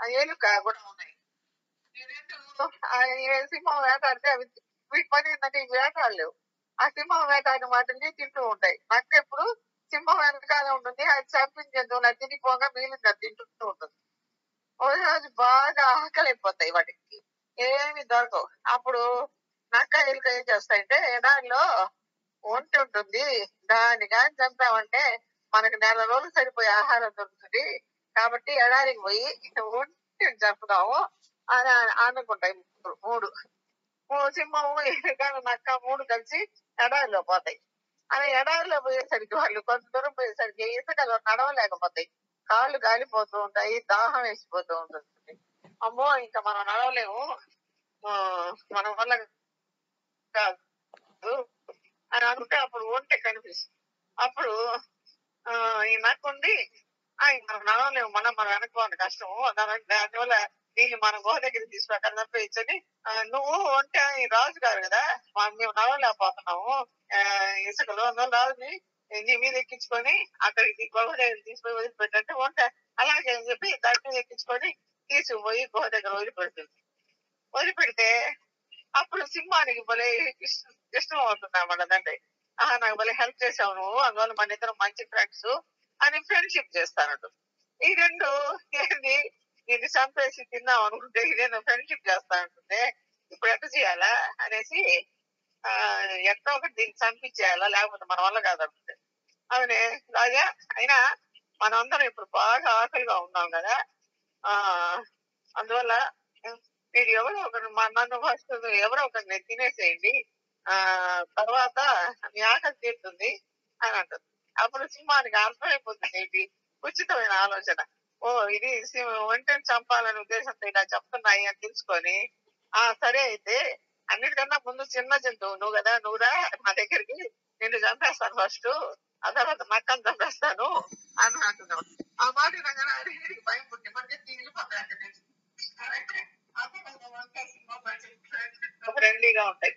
అయ్యేలు కూడా ఉన్నాయి. సింహం వేటాడితే అవి వీటి పని ఏంటంటే ఇవి వేటాడలేవు ఆ సింహం వేటాడిన వాటిని తింటూ ఉంటాయి. నక్క ఎప్పుడు సింహం వెనకాల ఉంటుంది. అది చంపిన జంతువులు అది తినిపోగా మిగిలిన తింటూ ఉంటుంది. ఒకరోజు రోజు బాగా ఆకలి అయిపోతాయి వాటికి. ఏమి దొరకవు. అప్పుడు నక్క ఎలుక ఏం చేస్తాయంటే ఎడారిలో ఒంటి ఉంటుంది. దాని కానీ చంపామంటే మనకు నెల రోజులు సరిపోయే ఆహారం దొరుకుతుంది. కాబట్టి ఎడారికి పోయి ఉంటే చంపుదాము అని అనుకుంటాయి మూడు- మూడు మూడు సింహము ఎలుక నక్క మూడు కలిసి ఎడారిలో పోతాయి. అలా ఎడారిలో పోయేసరికి వాళ్ళు కొంత దూరం పోయేసరికి ఇసుకలో నడవలేకపోతాయి. కాళ్ళు గాలిపోతూ ఉంటాయి దాహం వేసిపోతూ ఉంటుంది. అమ్మో ఇంకా మనం నడవలేము. మనం మన వల్ల కాదు అని అనుకుంటే అప్పుడు ఒంటె కనిపిస్తుంది. అప్పుడు ఆ, ఈ నక్కుండి ఇంక మనం నడవలేము. మనం మనం వెనక్కోండి కష్టం దాని దానివల్ల దీన్ని మన గుహ దగ్గర తీసుకురాక అక్కడ తప్పించని నువ్వు అంటే ఈ రాజు గారు కదా? మేము నడవలేకపోతున్నాము. ఇసుకలో రాజుని నీ మీద ఎక్కించుకొని అక్కడికి గుహ దగ్గర తీసుకొని వదిలిపెట్టంటే వంట అలాగే అని చెప్పి దాని మీద ఎక్కించుకొని తీసుకుపోయి గుహ దగ్గర వదిలిపెడుతుంది. వదిలిపెడితే అప్పుడు సింహానికి భలే ఇష్టం ఇష్టం అవుతుంది అన్నమాట దండి ఆహా నాకు భలే హెల్ప్ చేసావు నువ్వు. అందువల్ల మన ఇద్దరం మంచి ఫ్రెండ్స్ ఫ్రెండ్షిప్ చేస్తానట్టు ఈ రెండు ఏంది? దీన్ని చంపేసి తిన్నాం అనుకుంటే నేను ఫ్రెండ్షిప్ చేస్తా ఉంటుంది ఇప్పుడు ఎట్లా చేయాలా అనేసి ఆ ఎట్లా ఒకటి దీన్ని చంపించేయాలా లేకపోతే మన వల్ల కాదనుకుంటే అవునే రాజా అయినా మనందరం ఇప్పుడు బాగా ఆకలిగా ఉన్నాం కదా. ఆ అందువల్ల మీరు ఎవరో ఒకరు నన్ను ఫస్ట్ ఎవరో ఒకరిని తినేసేయండి. ఆ తర్వాత మీ ఆకలి తీరుతుంది అని అంటుంది. అప్పుడు సింహానికి అర్థమైపోతుంది ఏంటి? ఉచితమైన ఆలోచన. ఓ ఇది ఒంటిని చంపాలనే ఉద్దేశంతో ఇలా చెప్తున్నాయి అని తెలుసుకొని ఆ సరే అయితే అన్నిటికన్నా ముందు చిన్న జంతువు నువ్వు కదా నువ్వురా మా దగ్గరికి నేను చంపేస్తాను ఫస్ట్ ఆ తర్వాత నక్కను చంపేస్తాను అని అంటున్నావు. ఆ మాట భయం పుట్టి ఫ్రెండ్లీగా ఉంటాయి.